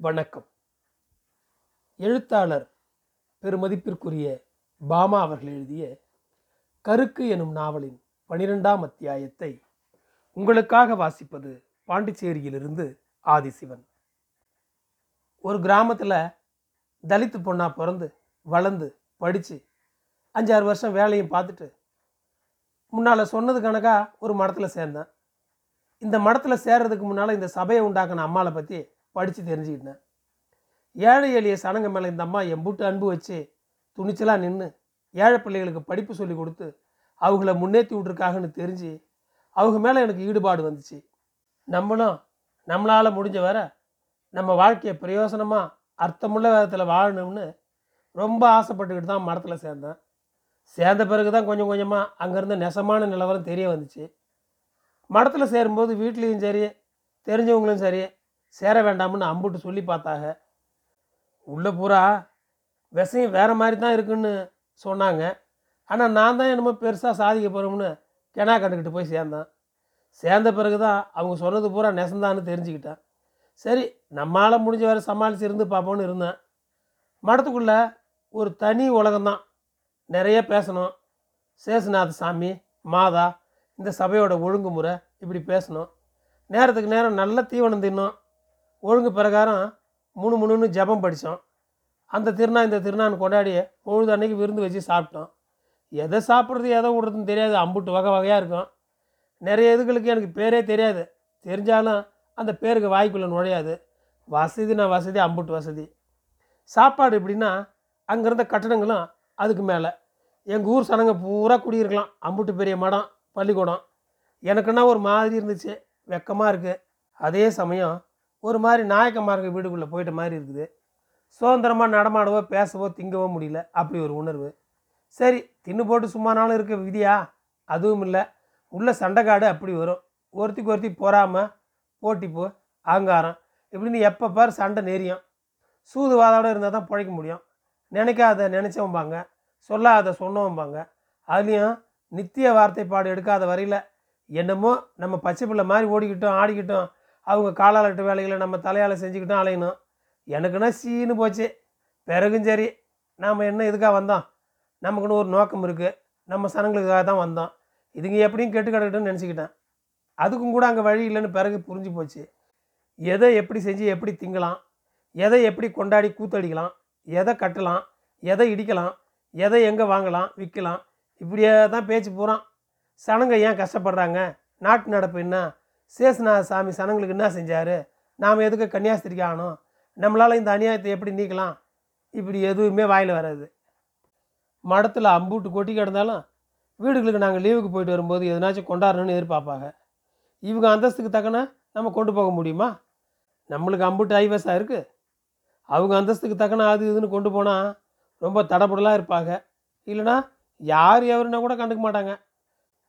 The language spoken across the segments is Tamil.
வணக்கம். எழுத்தாளர் பெருமதிப்பிற்குரிய பாமா அவர்கள் எழுதிய கருக்கு எனும் நாவலின் பனிரெண்டாம் அத்தியாயத்தை உங்களுக்காக வாசிப்பது பாண்டிச்சேரியிலிருந்து ஆதிசிவன். ஒரு கிராமத்தில் தலித்து பொண்ணா பிறந்து வளர்ந்து படித்து அஞ்சாறு வருஷம் வேலையும் பார்த்துட்டு முன்னால் சொன்னது கணக்காக ஒரு மடத்தில் சேர்ந்தேன். இந்த மடத்தில் சேர்றதுக்கு முன்னால் இந்த சபையை உண்டாக்கின அம்மாவை பற்றி படித்து தெரிஞ்சுக்கிட்டேன். ஏழை எளிய சனங்க மேலே இந்த அம்மா எம்புட்டு அன்பு வச்சு துணிச்சலாக நின்று ஏழை பிள்ளைகளுக்கு படிப்பு சொல்லி கொடுத்து அவங்கள முன்னேற்றி விட்ருக்காங்கன்னு தெரிஞ்சு அவங்க மேலே எனக்கு ஈடுபாடு வந்துச்சு. நம்மளும் நம்மளால் முடிஞ்ச வர நம்ம வாழ்க்கையை பிரயோசனமாக அர்த்தமுள்ள விதத்தில் வாழணும்னு ரொம்ப ஆசைப்பட்டுக்கிட்டு தான் மடத்தில் சேர்ந்தேன். சேர்ந்த பிறகு தான் கொஞ்சம் கொஞ்சமாக அங்கேருந்து நெசமான நிலவரம் தெரிய வந்துச்சு. மடத்தில் சேரும்போது வீட்லேயும் சரி தெரிஞ்சவங்களும் சரி சேர வேண்டாம்னு அம்புட்டு சொல்லி பார்த்தாங்க உள்ளே பூரா விஷயம் வேறு மாதிரி தான் இருக்குன்னு சொன்னாங்க. ஆனால் நான் தான் என்னமோ பெருசாக சாதிக்க போகிறோம்னு கெனா கண்டுக்கிட்டு போய் சேர்ந்தேன். சேர்ந்த பிறகு தான் அவங்க சொன்னது பூரா நெசந்தான்னு தெரிஞ்சுக்கிட்டேன். சரி நம்மளால் முடிஞ்ச வரை சமாளித்து இருந்து பார்ப்போன்னு இருந்தேன். மடத்துக்குள்ளே ஒரு தனி உலகம்தான் நிறைய பேசணும். சேசுநாத சாமி மாதா இந்த சபையோட ஒழுங்குமுறை இப்படி பேசணும். நேரத்துக்கு நேரம் நல்ல தீவனம் தின்னோம். ஒழுங்கு பிரகாரம் முணு முணுன்னு ஜெபம் படித்தோம். அந்த திருநா இந்த திருநான்னு கொண்டாடி பொழுது அன்னைக்கு விருந்து வச்சு சாப்பிட்டோம். எதை சாப்பிட்றது எதை விடுறதுன்னு தெரியாது. அம்புட்டு வகை வகையாக இருக்கும். நிறைய இதுகளுக்கு எனக்கு பேரே தெரியாது. தெரிஞ்சாலும் அந்த பேருக்கு வாய்க்குள்ளே நுழையாது. வசதி நான் வசதி அம்புட்டு வசதி. சாப்பாடு எப்படின்னா அங்கேருந்த கட்டணங்களும் கட்டடங்களும் அதுக்கு மேலே. எங்கள் ஊர் சனங்க பூரா குடியிருக்கலாம். அம்புட்டு பெரிய மடம் பள்ளிக்கூடம். எனக்குன்னா ஒரு மாதிரி இருந்துச்சு. வெக்கமாக இருக்குது அதே சமயம் ஒரு மாதிரி நாயக்கமாக இருக்க வீடுக்குள்ளே போயிட்ட மாதிரி இருக்குது. சுதந்திரமாக நடமாடவோ பேசவோ திங்கவோ முடியல. அப்படி ஒரு உணர்வு. சரி தின்னு போட்டு சும்மானாலும் இருக்க விதியா? அதுவும் இல்லை. உள்ள சண்டைக்காடு அப்படி வரும். ஒருத்திக்கு ஒருத்தி பொறாமல் போட்டிப்போ அகங்காரம். இப்படின்னு எப்போ பார் சண்டை நெறியும் சூதுவாதோட இருந்தால் தான் பிழைக்க முடியும். நினைக்காத நினச்சவம்பாங்க சொல்லாத சொன்னவம்பாங்க அதுலேயும் நித்திய வார்த்தைப்பாடு எடுக்காத வரையில் என்னமோ நம்ம பச்சை பிள்ளை மாதிரி ஓடிக்கிட்டோம் ஆடிக்கிட்டோம். அவங்க காலாலட்டு வேலைகளை நம்ம தலையால் செஞ்சுக்கிட்டோம் அலையணும். எனக்குன்னா சீனு போச்சு. பிறகும் சரி நாம் என்ன இதுக்காக வந்தோம்? நமக்குன்னு ஒரு நோக்கம் இருக்குது நம்ம சனங்களுக்காக தான் வந்தோம். இதுங்க எப்படியும் கெட்டு கிடக்கட்டும்னு நினச்சிக்கிட்டேன். அதுக்கும் கூட அங்கே வழி இல்லைன்னு பிறகு புரிஞ்சு போச்சு. எதை எப்படி செஞ்சு எப்படி திங்கலாம்? எதை எப்படி கொண்டாடி கூத்தடிக்கலாம்? எதை கட்டலாம்? எதை இடிக்கலாம்? எதை எங்கே வாங்கலாம்? விற்கலாம் இப்படியே தான் பேச்சு போகிறான் சனங்க ஏன் கஷ்டப்படுறாங்க? நாட்டு நடப்பு என்ன? சேசுநாத சாமி சனங்களுக்கு என்ன செஞ்சார்? நாம் எதுக்கு கன்னியாஸ்திரிக்கு ஆகணும்? நம்மளால் இந்த அநியாயத்தை எப்படி நீக்கலாம்? இப்படி எதுவுமே வாயில் வராது. மடத்தில் அம்பூட்டு கொட்டி கிடந்தாலும் வீடுகளுக்கு நாங்கள் லீவுக்கு போயிட்டு வரும்போது எதனாச்சும் கொண்டாடணும்னு எதிர்பார்ப்பாங்க. இவங்க அந்தஸ்துக்கு தக்கன நம்ம கொண்டு போக முடியுமா? நம்மளுக்கு அம்புட்டு ஐவஸாக இருக்குது அவங்க அந்தஸ்துக்கு தக்கன அது இதுன்னு கொண்டு போனால் ரொம்ப தடபுடலாக இருப்பாங்க. இல்லைனா யார் எவருன்னா கூட கண்டுக்க மாட்டாங்க.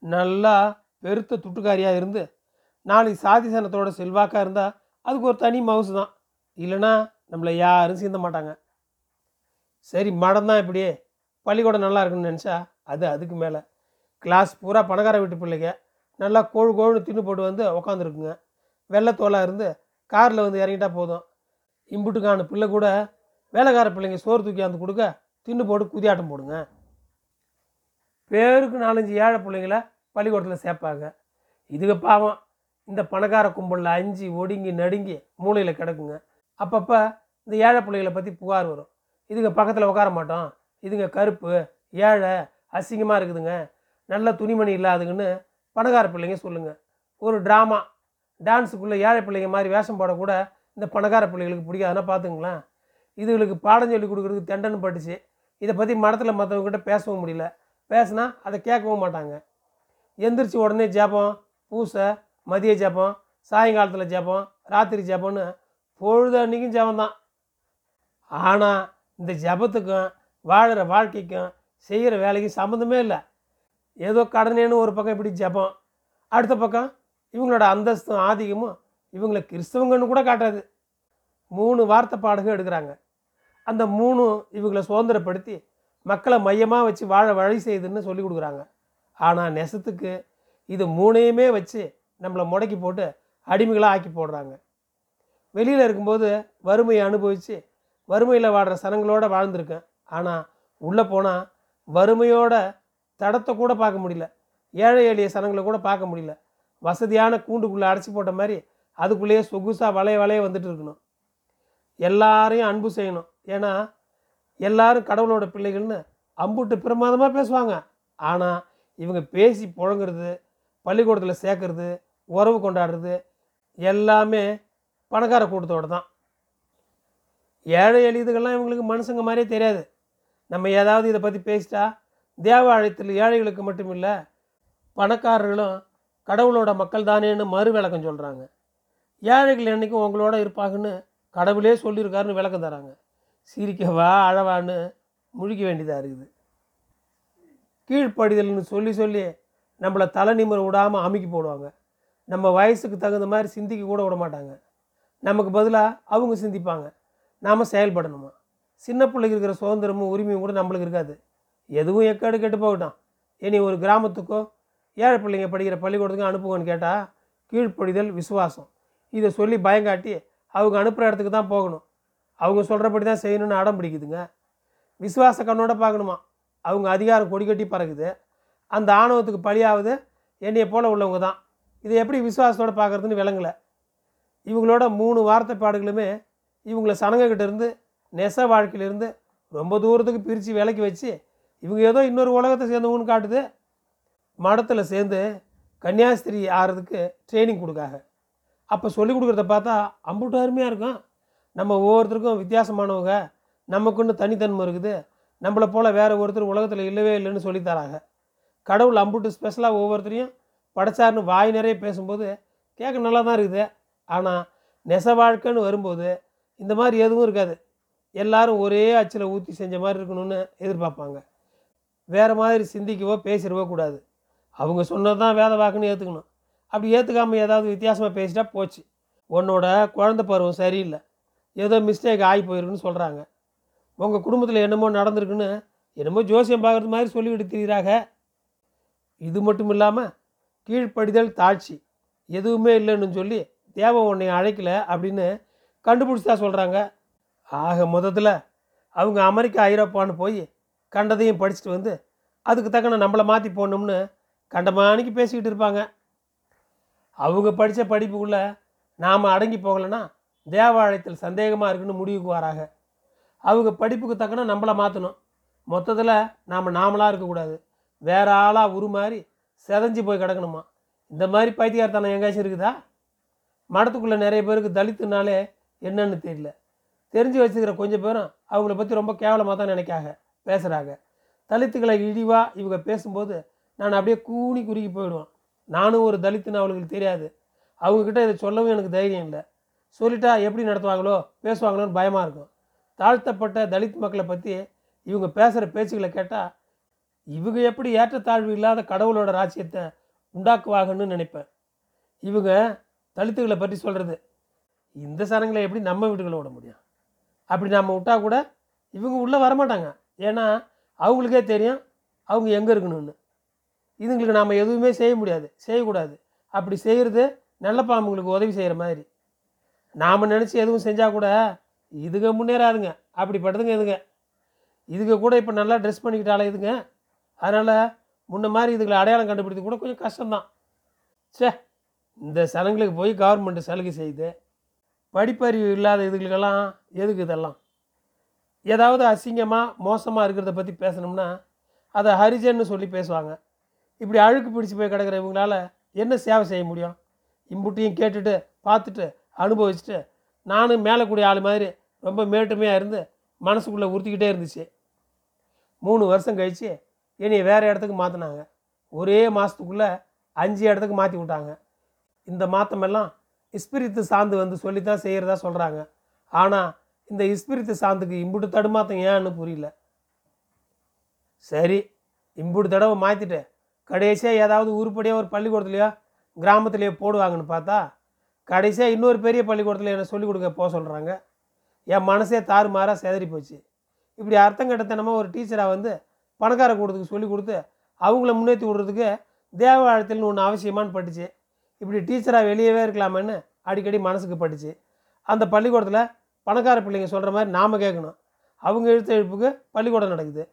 நல்லா பெருத்த துட்டுக்காரியாக இருந்து நாளைக்கு சாதி சனத்தோட செல்வாக்காக இருந்தால் அதுக்கு ஒரு தனி மவுசு தான். இல்லைன்னா நம்மளை யாரும் சீந்த மாட்டாங்க. சரி மடம் தான் இப்படியே. பள்ளிக்கூடம் நல்லா இருக்குன்னு நினச்சா அது அதுக்கு மேலே. கிளாஸ் பூரா பணக்கார வீட்டு பிள்ளைங்க. நல்லா கோழு கோழுன்னு தின்னு போட்டு வந்து உக்காந்துருக்குங்க. வெள்ளத்தோலாக இருந்து காரில் வந்து இறங்கிட்டா போதும். இம்புட்டுக்கான பிள்ளை கூட வேலைக்கார பிள்ளைங்க சோறு தூக்கி வந்து கொடுக்க தின்னு போட்டு குதியாட்டம் போடுங்க. பேருக்கு நாலஞ்சு ஏழை பிள்ளைங்கள பள்ளிக்கூடத்தில் சேர்ப்பாங்க. இதுக்கு பாவம். இந்த பணக்கார கும்பலில் அஞ்சு ஒடுங்கி நடுங்கி மூளையில் கிடக்குங்க. அப்பப்போ இந்த ஏழை பிள்ளைகளை பற்றி புகார் வரும். இதுங்க பக்கத்தில் உட்கார மாட்டோம். இதுங்க கருப்பு ஏழை அசிங்கமாக இருக்குதுங்க. நல்ல துணிமணி இல்லாதுங்கன்னு பணக்கார பிள்ளைங்க சொல்லுங்கள் ஒரு ட்ராமா டான்ஸுக்குள்ளே ஏழை பிள்ளைங்க மாதிரி வேஷம் போடக்கூட இந்த பணக்கார பிள்ளைகளுக்கு பிடிக்காதுன்னா பார்த்துங்களேன் இதுகளுக்கு பாடம் சொல்லி கொடுக்குறதுக்கு தெண்டன்னு பட்டுச்சு. இதை பற்றி மடத்தில் மற்றவங்ககிட்ட பேசவும் முடியல. பேசுனா அதை கேட்கவும் மாட்டாங்க. எந்திரிச்சு உடனே ஜபம் பூசை மதிய ஜபம் சாயங்காலத்தில் ஜபம் ராத்திரி ஜபம்னு பொழுது அன்றைக்கும் ஜெபம் தான் ஆனால் இந்த ஜெபத்துக்கும் வாழ்கிற வாழ்க்கைக்கும் செய்கிற வேலைக்கும் சம்மந்தமே இல்லை. ஏதோ கடனேன்னு ஒரு பக்கம் இப்படி ஜபம் அடுத்த பக்கம் இவங்களோட அந்தஸ்தும் ஆதிக்கமும் இவங்களை கிறிஸ்தவங்கன்னு கூட காட்டாது. மூணு வார்த்தை பாடகம் எடுக்கிறாங்க. அந்த மூணு இவங்களை சுதந்திரப்படுத்தி மக்களை மையமாக வச்சு வாழ வழி செய்யுதுன்னு சொல்லி கொடுக்குறாங்க. ஆனால் நெசத்துக்கு இது மூணையுமே வச்சு நம்மளை முடக்கி போட்டு அடிமைகளாக ஆக்கி போடுறாங்க. வெளியில் இருக்கும்போது வறுமையை அனுபவித்து வறுமையில் வாடுற சனங்களோடு வாழ்ந்திருக்கேன். ஆனால் உள்ளே போனால் வறுமையோட தடத்தை கூட பார்க்க முடியல. ஏழை எளிய சனங்களை கூட பார்க்க முடியல. வசதியான கூண்டுக்குள்ளே அடைச்சி போட்ட மாதிரி அதுக்குள்ளேயே சொகுசாக வளைய வளைய வந்துட்டு இருக்கணும். எல்லாரையும் அன்பு செய்யணும். ஏன்னா எல்லாரும் கடவுளோட பிள்ளைகள்னு அம்புட்டு பிரமாதமாக பேசுவாங்க. ஆனால் இவங்க பேசி புழங்குறது பள்ளிக்கூடத்தில் சேர்க்கறது உறவு கொண்டாடுறது எல்லாமே பணக்கார கூட்டத்தோட தான். ஏழை எளிதுகள்லாம் இவங்களுக்கு மனுஷங்க மாதிரியே தெரியாது. நம்ம ஏதாவது இதை பற்றி பேசிட்டா தேவாலயத்தில் ஏழைகளுக்கு மட்டும் இல்லை பணக்காரர்களும் கடவுளோட மக்கள் தானேன்னு மறு விளக்கம் சொல்கிறாங்க ஏழைகள் என்றைக்கும் உங்களோட இருப்பாங்கன்னு கடவுளே சொல்லியிருக்காருன்னு விளக்கம் தராங்க. சிரிக்கவா அழவான்னு முழிக்க வேண்டியதாக இருக்குது. கீழ்ப்படிதல்னு சொல்லி சொல்லி நம்மளை தலை நிமிர விடாமல் அமுக்கி போடுவாங்க. நம்ம வயசுக்கு தகுந்த மாதிரி சிந்திக்க கூட விட மாட்டாங்க. நமக்கு பதிலாக அவங்க சிந்திப்பாங்க. நாம் செயல்படணுமா? சின்ன பிள்ளைக்கு இருக்கிற சுதந்திரமும் உரிமையும் கூட நம்மளுக்கு இருக்காது. எதுவும் எக்காடு கெட்டு போகட்டும். இனி ஒரு கிராமத்துக்கோ ஏழை பிள்ளைங்க படிக்கிற பள்ளிக்கூடத்துக்கும் அனுப்புங்கன்னு கேட்டால் கீழ்ப்படிதல் விசுவாசம். இதை சொல்லி பயங்காட்டி அவங்க அனுப்புகிற இடத்துக்கு தான் போகணும். அவங்க சொல்கிறபடி தான் செய்யணும்னு அடம் பிடிக்குதுங்க. விசுவாச கண்ணோட பார்க்கணுமா? அவங்க அதிகாரம் கொடி கட்டி பறக்குது. அந்த ஆணவத்துக்கு பலியாவது என்னைய போல் உள்ளவங்க தான். இதை எப்படி விசுவாசத்தோடு பார்க்குறதுன்னு விளங்கலை. இவங்களோட மூணு வார்த்தைப்பாடுகளுமே இவங்கள சனங்கக்கிட்டேருந்து நெச வாழ்க்கையிலேருந்து ரொம்ப தூரத்துக்கு பிரித்து விலைக்கு வச்சு இவங்க ஏதோ இன்னொரு உலகத்தை சேர்ந்தவங்கன்னு காட்டுது. மடத்தில் சேர்ந்து கன்னியாஸ்திரி ஆகிறதுக்கு ட்ரைனிங் கொடுக்காங்க அப்போ சொல்லி கொடுக்குறத பார்த்தா அம்புட்டு அருமையாக இருக்கும். நம்ம ஒவ்வொருத்தருக்கும் வித்தியாசமானவங்க நமக்குன்னு தனித்தன்மை இருக்குது. நம்மளை போல் வேறு ஒருத்தர் உலகத்தில் இல்லவே இல்லைன்னு சொல்லித் தராங்க. கடவுள் அம்புட்டு ஸ்பெஷலாக ஒவ்வொருத்தரையும் படைச்சாருன்னு வாய் நிறைய பேசும்போது கேட்க நல்லா தான் இருக்குது. ஆனால் நெச வாழ்க்கைன்னு வரும்போது இந்த மாதிரி எதுவும் இருக்காது. எல்லாரும் ஒரே அச்சில் ஊற்றி செஞ்ச மாதிரி இருக்கணும்னு எதிர்பார்ப்பாங்க. வேறு மாதிரி சிந்திக்கவோ பேசிடவோ கூடாது. அவங்க சொன்னது தான் வேத வாக்குன்னு ஏற்றுக்கணும் அப்படி ஏற்றுக்காமல் ஏதாவது வித்தியாசமாக பேசிட்டா போச்சு. உன்னோட குழந்த பருவம் சரியில்லை. ஏதோ மிஸ்டேக் ஆகி போயிருக்குன்னு சொல்கிறாங்க உங்கள் குடும்பத்தில் என்னமோ நடந்திருக்குன்னு என்னமோ ஜோசியம் பார்க்குறது மாதிரி சொல்லிக்கிட்டு திரிகிறாங்க இது மட்டும் இல்லாமல் கீழ்ப்படிதல் தாழ்ச்சி எதுவுமே இல்லைன்னு சொல்லி தேவன் உன்னை அழைக்கல அப்படின்னு கண்டுபிடிச்சா சொல்கிறாங்க ஆக மொத்தத்தில் அவங்க அமெரிக்கா ஐரோப்பான்னு போய் கண்டதையும் படிச்சுட்டு வந்து அதுக்கு தக்கன நம்மளை மாற்றி போடணும்னு கண்டமானிக்கு பேசிக்கிட்டு இருப்பாங்க. அவங்க படித்த படிப்புக்குள்ளே நாம் அடங்கி போகலைன்னா தேவாலயத்தில் சந்தேகமாக இருக்குன்னு முடிவுக்கு வராங்க. அவங்க படிப்புக்கு தக்கன நம்மளை மாற்றணும் மொத்தத்தில் நாம் நாமளாக இருக்கக்கூடாது. வேற ஆளாக உருமாறி செதஞ்சு போய் கிடக்கணுமா? இந்த மாதிரி பைத்தியார்த்தனம் எங்கேயாச்சும் இருக்குதா? மடத்துக்குள்ளே நிறைய பேருக்கு தலித்துனாலே என்னன்னு தெரியல. தெரிஞ்சு வச்சுக்கிற கொஞ்சம் பேரும் அவங்கள பற்றி ரொம்ப கேவலமாக தான் நினைக்காக பேசுகிறாங்க தலித்துக்களை இழிவாக இவங்க பேசும்போது நான் அப்படியே கூனி குறுகி போயிடுவேன். நானும் ஒரு தலித்துன்னு அவளுக்கு தெரியாது. அவங்கக்கிட்ட இதை சொல்லவும் எனக்கு தைரியம் இல்லை. சொல்லிட்டா எப்படி நடத்துவாங்களோ பேசுவாங்களோன்னு பயமாக இருக்கும். தாழ்த்தப்பட்ட தலித் மக்களை பற்றி இவங்க பேசுகிற பேச்சுக்களை கேட்டால் இவங்க எப்படி ஏற்றத்தாழ்வு இல்லாத கடவுளோட ராஜ்யத்தை உண்டாக்குவாங்கன்னு நினைப்பேன். இவங்க தலித்துகளை பற்றி சொல்கிறது இந்த சனங்களை எப்படி நம்ம வீடுகளை விட முடியும்? அப்படி நம்ம விட்டா கூட இவங்க உள்ளே வரமாட்டாங்க. ஏன்னா அவங்களுக்கே தெரியும் அவங்க எங்கே இருக்கணும்னு. இதுங்களுக்கு நாம் எதுவுமே செய்ய முடியாது செய்யக்கூடாது. அப்படி செய்கிறது நல்ல பாம்புங்களுக்கு உதவி செய்கிற மாதிரி. நாம் நினச்சி எதுவும் செஞ்சால் கூட இதுங்க முன்னேறாதுங்க அப்படிப்பட்டதுங்க இதுங்க. இதுங்க கூட இப்போ நல்லா ட்ரெஸ் பண்ணிக்கிட்டாலே இதுங்க அதனால் முன்ன மாதிரி இதுகளை அடையாளம் கண்டுபிடித்து கூட கொஞ்சம் கஷ்டம்தான். சே இந்த சனங்களுக்கு போய் கவர்மெண்ட் சலுகை செய்யுது படிப்பறிவு இல்லாத இதுகளுக்கெல்லாம் எதுக்கு இதெல்லாம்? ஏதாவது அசிங்கமாக மோசமாக இருக்கிறத பற்றி பேசணும்னா அதை ஹரிஜன்னு சொல்லி பேசுவாங்க. இப்படி அழுக்கு பிடிச்சி போய் கிடக்கிற இவங்களால என்ன சேவை செய்ய முடியும்? இம்புட்டியும் கேட்டுட்டு பார்த்துட்டு அனுபவிச்சுட்டு நானும் மேலே கூடிய ஆள் மாதிரி ரொம்ப மேட்டுமையாக இருந்து மனசுக்குள்ளே உறுத்திக்கிட்டே இருந்துச்சு. மூணு வருஷம் கழித்து என்னை வேறு இடத்துக்கு மாற்றினாங்க ஒரே மாதத்துக்குள்ளே அஞ்சு இடத்துக்கு மாற்றி விட்டாங்க. இந்த மாற்றமெல்லாம் இஸ்பிரித்து சாந்து வந்து சொல்லித்தான் செய்கிறதா சொல்கிறாங்க ஆனால் இந்த இஸ்பிரித்து சாந்துக்கு இம்புட்டு தடுமாத்தம் ஏன்னு புரியல. சரி இம்புட்டு தடவை மாற்றிட்டு கடைசியாக ஏதாவது உருப்படியாக ஒரு பள்ளிக்கூடத்துலையோ கிராமத்துலேயோ போடுவாங்கன்னு பார்த்தா கடைசியாக இன்னொரு பெரிய பள்ளிக்கூடத்தில் என்னை சொல்லிக் கொடுக்க போக சொல்கிறாங்க என் மனசே தாறுமாறாக செதறி போச்சு இப்படி அர்த்தம் கட்டத்தனமாக ஒரு டீச்சராக வந்து பணக்கார கூடத்துக்கு சொல்லி கொடுத்து அவங்கள முன்னேற்றி விடுறதுக்கு தேவாலயத்தில்னு ஒன்று அவசியமான்னு பட்டுச்சு. இப்படி டீச்சராக வெளியவே இருக்கலாமேன்னு அடிக்கடி மனசுக்கு பட்டுச்சு. அந்த பள்ளிக்கூடத்தில் பணக்கார பிள்ளைங்க சொல்கிற மாதிரி நாம் கேட்கணும் அவங்க எழுத்து எழுப்புக்கு பள்ளிக்கூடம் நடக்குது.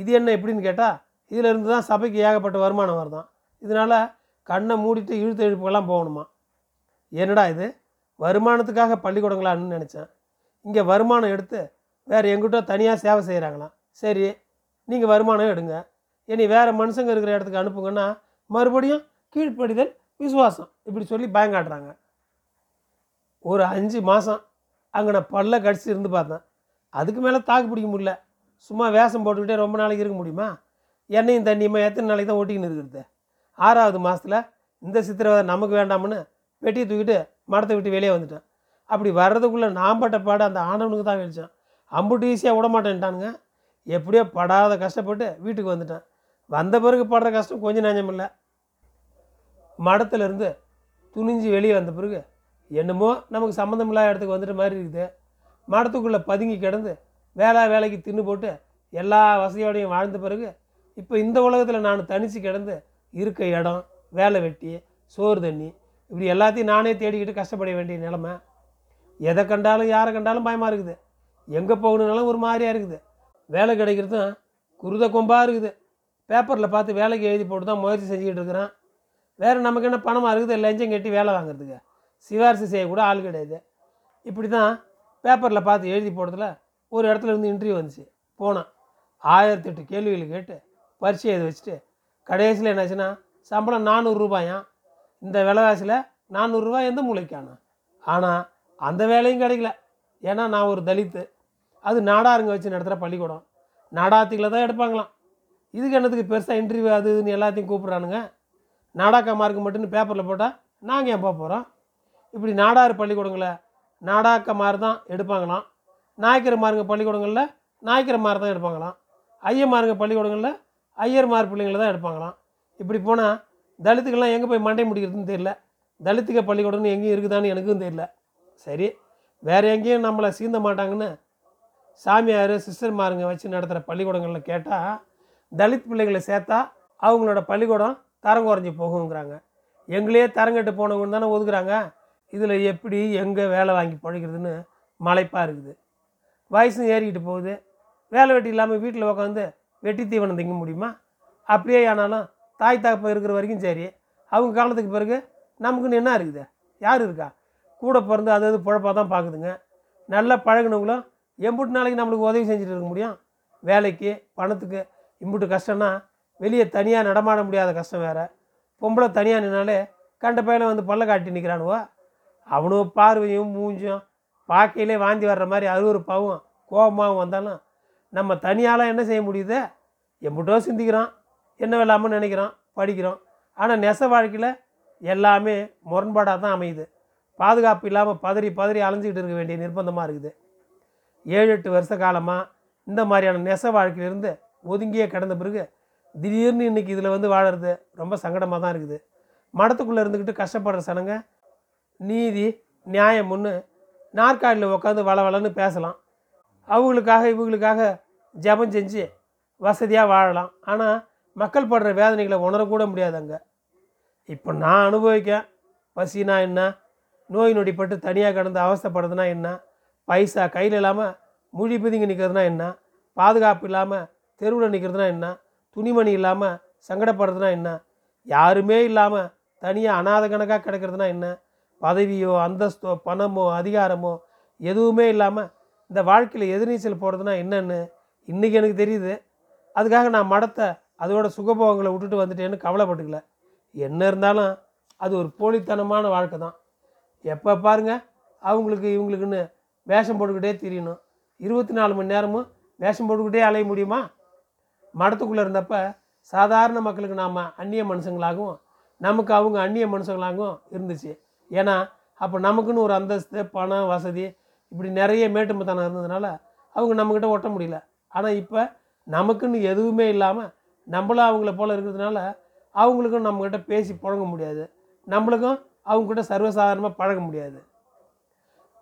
இது என்ன எப்படின்னு கேட்டால் இதிலிருந்து தான் சபைக்கு ஏகப்பட்ட வருமானம் வருதான். இதனால் கண்ணை மூடிட்டு இழுத்து எழுப்புக்கெல்லாம் போகணுமா? என்னடா இது? வருமானத்துக்காக பள்ளிக்கூடங்களான்னு நினச்சேன். இங்கே வருமானம் எடுத்து வேறு எங்கிட்ட தனியாக சேவை செய்கிறாங்களாம் சரி நீங்கள் வருமானம் எடுங்க. இனி வேறு மனுஷங்க இருக்கிற இடத்துக்கு அனுப்புங்கன்னா மறுபடியும் கீழ்ப்படிதல் விசுவாசம். இப்படி சொல்லி பயங்காட்டுறாங்க ஒரு அஞ்சு மாதம் அங்கே நான் பல்ல கடிச்சு இருந்து பார்த்தேன். அதுக்கு மேலே தாக்கு பிடிக்க முடியல. சும்மா வேஷம் போட்டுக்கிட்டே ரொம்ப நாளைக்கு இருக்க முடியுமா? எண்ணெயும் தண்ணியுமா? எத்தனை நாளைக்கு தான் ஓட்டிக்கின்னு இருக்கிறது? ஆறாவது மாதத்தில் இந்த சித்திரவதை நமக்கு வேண்டாம்னு வெட்டியை தூக்கிட்டு மரத்தை விட்டு வெளியே வந்துட்டேன். அப்படி வர்றதுக்குள்ளே நான் பட்ட பாடு அந்த ஆண்டவனுக்கு தான் வெளிச்சான் அம்புட்டு ஈஸியாக விட மாட்டேன்ட்டானுங்க எப்படியோ படாத கஷ்டப்பட்டு வீட்டுக்கு வந்துட்டேன். வந்த பிறகு படுற கஷ்டம் கொஞ்சம் நஞ்சம் இல்லை. மடத்துலேருந்து துணிஞ்சு வெளியே வந்த பிறகு என்னமோ நமக்கு சம்மந்தம் இல்லாத இடத்துக்கு வந்துட்ட மாதிரி இருக்குது. மடத்துக்குள்ளே பதுங்கி கிடந்து வேலை வேலைக்கு தின்னு போட்டு எல்லா வசதியோடையும் வாழ்ந்த பிறகு இப்போ இந்த உலகத்தில் நான் தனித்து கிடந்து இருக்க இடம் வேலை வெட்டி சோறு தண்ணி இப்படி எல்லாத்தையும் நானே தேடிக்கிட்டு கஷ்டப்பட வேண்டிய நிலமை. எதை கண்டாலும் யாரை கண்டாலும் பயமாக இருக்குது. எங்கே போகணுன்னாலும் ஒரு மாதிரியாக இருக்குது. வேலை கிடைக்கிறதும் குருத கொம்பாக இருக்குது. பேப்பரில் பார்த்து வேலைக்கு எழுதி போட்டு தான் முயற்சி செஞ்சுக்கிட்டு இருக்கிறான். வேறு நமக்கு என்ன பணமாக இருக்குது? லஞ்சம் கட்டி வேலை வாங்குறதுக்கு. சிபாரிசு செய்யக்கூட ஆள் கிடையாது. இப்படி தான் பேப்பரில் பார்த்து எழுதி போடுறதுல ஒரு இடத்துல இருந்து இன்டர்வியூ வந்துச்சு. போனேன். ஆயிரத்தெட்டு கேள்விகள் கேட்டு பரீட்சை எழுதி வச்சுட்டு கடைசியில் என்னாச்சுன்னா சம்பளம் நானூறுரூபாயாம் இந்த விலைவாசியில் நானூறுரூவா எந்த மூளைக்கானா ஆனால் அந்த வேலையும் கிடைக்கல. ஏன்னா நான் ஒரு தலித்து. அது நாடாருங்க வச்சு நடத்துகிற பள்ளிக்கூடம். நாடாத்திகளை தான் எடுப்பாங்களாம். இதுக்கு என்னத்துக்கு பெருசாக இன்டர்வியூ அது இதுன்னு எல்லாத்தையும் கூப்பிட்றானுங்க. நாடாக்கா மார்க்கு மட்டும்னு பேப்பரில் போட்டால் நாங்கள் ஏன் போக போகிறோம் இப்படி நாடார் பள்ளிக்கூடங்களை நாடாக்க மாதிரி தான் எடுப்பாங்களாம். நாய்க்கிற மாருங்க பள்ளிக்கூடங்களில் நாய்க்கிற மாதிரி தான் எடுப்பாங்களாம். ஐயமாருங்க பள்ளிக்கூடங்களில் ஐயர்மார் பிள்ளைங்கள தான் எடுப்பாங்களாம். இப்படி போனால் தலித்துக்கெல்லாம் எங்கே போய் மண்டை முடிக்கிறதுன்னு தெரியல. தலித்துக்க பள்ளிக்கூடம்னு எங்கேயும் இருக்குதான்னு எனக்கும் தெரியல. சரி வேறு எங்கேயும் நம்மளை சீந்த மாட்டாங்கன்னு சாமியார் சிஸ்டர்மாருங்க வச்சு நடத்துகிற பள்ளிக்கூடங்களில் கேட்டால் தலித் பிள்ளைங்களை சேர்த்தா அவங்களோட பள்ளிக்கூடம் தரம் குறைஞ்சி போகுங்கிறாங்க. எங்களையே தரங்கட்டு போனவங்க தானே ஒதுக்குறாங்க. இதில் எப்படி எங்கே வேலை வாங்கி பழகிறதுன்னு மலைப்பாக இருக்குது. வயசும் ஏறிக்கிட்டு போகுது. வேலை வெட்டி இல்லாமல் வீட்டில் உட்காந்து வெட்டி தீவனம் திங்க முடியுமா? அப்படியே ஆனாலும் தாய் தகப்பன் இருக்கிற வரைக்கும் சரி. அவங்க காலத்துக்கு பிறகு நமக்குன்னு என்ன இருக்குது? யார் இருக்கா? கூட பிறந்து அது அது பொழப்பாக தான் பார்க்குதுங்க நல்லா பழகினவங்களும் எம்புட்டு நாளைக்கு நம்மளுக்கு உதவி செஞ்சுட்டு இருக்க முடியும். வேலைக்கு பணத்துக்கு இம்புட்டு கஷ்டம்னா வெளியே தனியாக நடமாட முடியாத கஷ்டம் வேறு. பொம்பளை தனியாக நின்னாலே கண்ட பையனை வந்து பல்ல காட்டி நிற்கிறானுவோ அவனும் பார்வையும் மூஞ்சும் பார்க்கையிலே வாந்தி வர்ற மாதிரி அருவருப்பாகவும் கோபமாகவும் வந்தாலும் நம்ம தனியாலாம் என்ன செய்ய முடியுது? எம்புட்டோ சிந்திக்கிறோம் என்ன வேலாமல் நினைக்கிறோம் படிக்கிறோம் ஆனால் நெச வாழ்க்கையில் எல்லாமே முரண்பாடாக தான் அமையுது. பாதுகாப்பு இல்லாமல் பதறி பதறி அலைஞ்சிக்கிட்டு இருக்க வேண்டிய நிர்பந்தமாக இருக்குது. ஏழு எட்டு வருஷ காலமாக இந்த மாதிரியான நெச வாழ்க்கையிலேருந்து ஒதுங்கியே கிடந்த பிறகு திடீர்னு இன்றைக்கி இதில் வந்து வாழறது ரொம்ப சங்கடமாக தான் இருக்குது. மடத்துக்குள்ளே இருந்துக்கிட்டு கஷ்டப்படுற சனங்க நீதி நியாயம் நாற்காலியில் உட்காந்து வள வளன்னு பேசலாம். அவங்களுக்காக இவங்களுக்காக ஜபம் செஞ்சு வசதியாக வாழலாம். ஆனால் மக்கள் படுற வேதனைகளை உணரக்கூட முடியாது அங்கே இப்போ நான் அனுபவிக்கேன் பசினா என்ன நோய் நொடிப்பட்டு தனியாக கிடந்து அவஸ்தப்படுறதுனா என்ன பைசா கையில் இல்லாமல் மொழி பிதுங்கி நிற்கிறதுனா என்ன? பாதுகாப்பு இல்லாமல் தெருவில் நிற்கிறதுனா என்ன? துணிமணி இல்லாமல் சங்கடப்படுறதுனா என்ன? யாருமே இல்லாமல் தனியாக அனாத கணக்காக கிடக்கிறதுனா என்ன? பதவியோ அந்தஸ்தோ பணமோ அதிகாரமோ எதுவுமே இல்லாமல் இந்த வாழ்க்கையில் எதிர்நீச்சல் போடுறதுனா என்னன்னு இன்றைக்கி எனக்கு தெரியுது. அதுக்காக நான் மடத்தை அதோட சுகபோகங்களை விட்டுட்டு வந்துட்டேன்னு கவலைப்பட்டுக்கல. என்ன இருந்தாலும் அது ஒரு போலித்தனமான வாழ்க்கை தான். எப்போ பாருங்க அவங்களுக்கு இவங்களுக்குன்னு வேஷம் போட்டுக்கிட்டே திரியணும். இருபத்தி நாலு மணி நேரமும் வேஷம் போட்டுக்கிட்டே அலைய முடியுமா? மடத்துக்குள்ளே இருந்தப்ப சாதாரண மக்களுக்கு நாம் அந்நிய மனுஷங்களாகவும் நமக்கு அவங்க அந்நிய மனுஷங்களாகவும் இருந்துச்சு. ஏன்னா அப்போ நமக்குன்னு ஒரு அந்தஸ்து பணம் வசதி இப்படி நிறைய மேட்டுமத்தனம் இருந்ததுனால அவங்க நம்மக்கிட்ட ஒட்ட முடியல. ஆனால் இப்போ நமக்குன்னு எதுவுமே இல்லாமல் நம்மளும் அவங்கள போல் இருக்கிறதுனால அவங்களுக்கும் நம்மக்கிட்ட பேசி புழங்க முடியாது. நம்மளுக்கும் அவங்கக்கிட்ட சர்வசாதாரணமாக பழக முடியாது.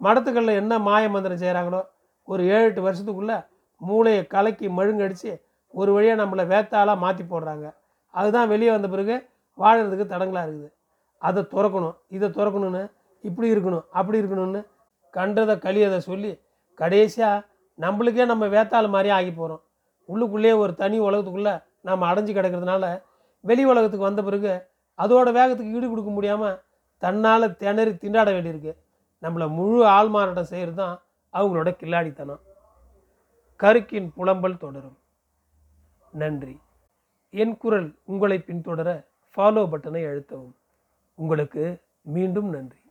மடத்துக்களில் என்ன மாய மந்திரம் செய்கிறாங்களோ ஒரு ஏழு எட்டு வருஷத்துக்குள்ளே மூளையை கலக்கி மழுங்கடித்து ஒரு வழியாக நம்மளை வேத்தாளாக மாற்றி போடுறாங்க. அதுதான் வெளியே வந்த பிறகு வாழறதுக்கு தடங்களாக இருக்குது. அதை திறக்கணும். இதை துறக்கணும்னு இப்படி இருக்கணும் அப்படி இருக்கணும்னு கண்டதை கழியதை சொல்லி கடைசியாக நம்மளுக்கே நம்ம வேத்தாள் மாதிரியே ஆகி போகிறோம் உள்ளுக்குள்ளேயே ஒரு தனி உலகத்துக்குள்ளே நம்ம அடைஞ்சு கிடக்கிறதுனால வெளி உலகத்துக்கு வந்த பிறகு அதோட வேகத்துக்கு ஈடு கொடுக்க முடியாமல் தன்னால் திணறி திண்டாட வேண்டியிருக்கு. நம்மளை முழு ஆள்மாறாட்டம் செய்கிறது தான் அவங்களோட கில்லாடித்தனம். கருக்கின் புலம்பல் தொடரும். நன்றி. என் குரல் உங்களை பின்தொடர ஃபாலோ பட்டனை அழுத்தவும். உங்களுக்கு மீண்டும் நன்றி.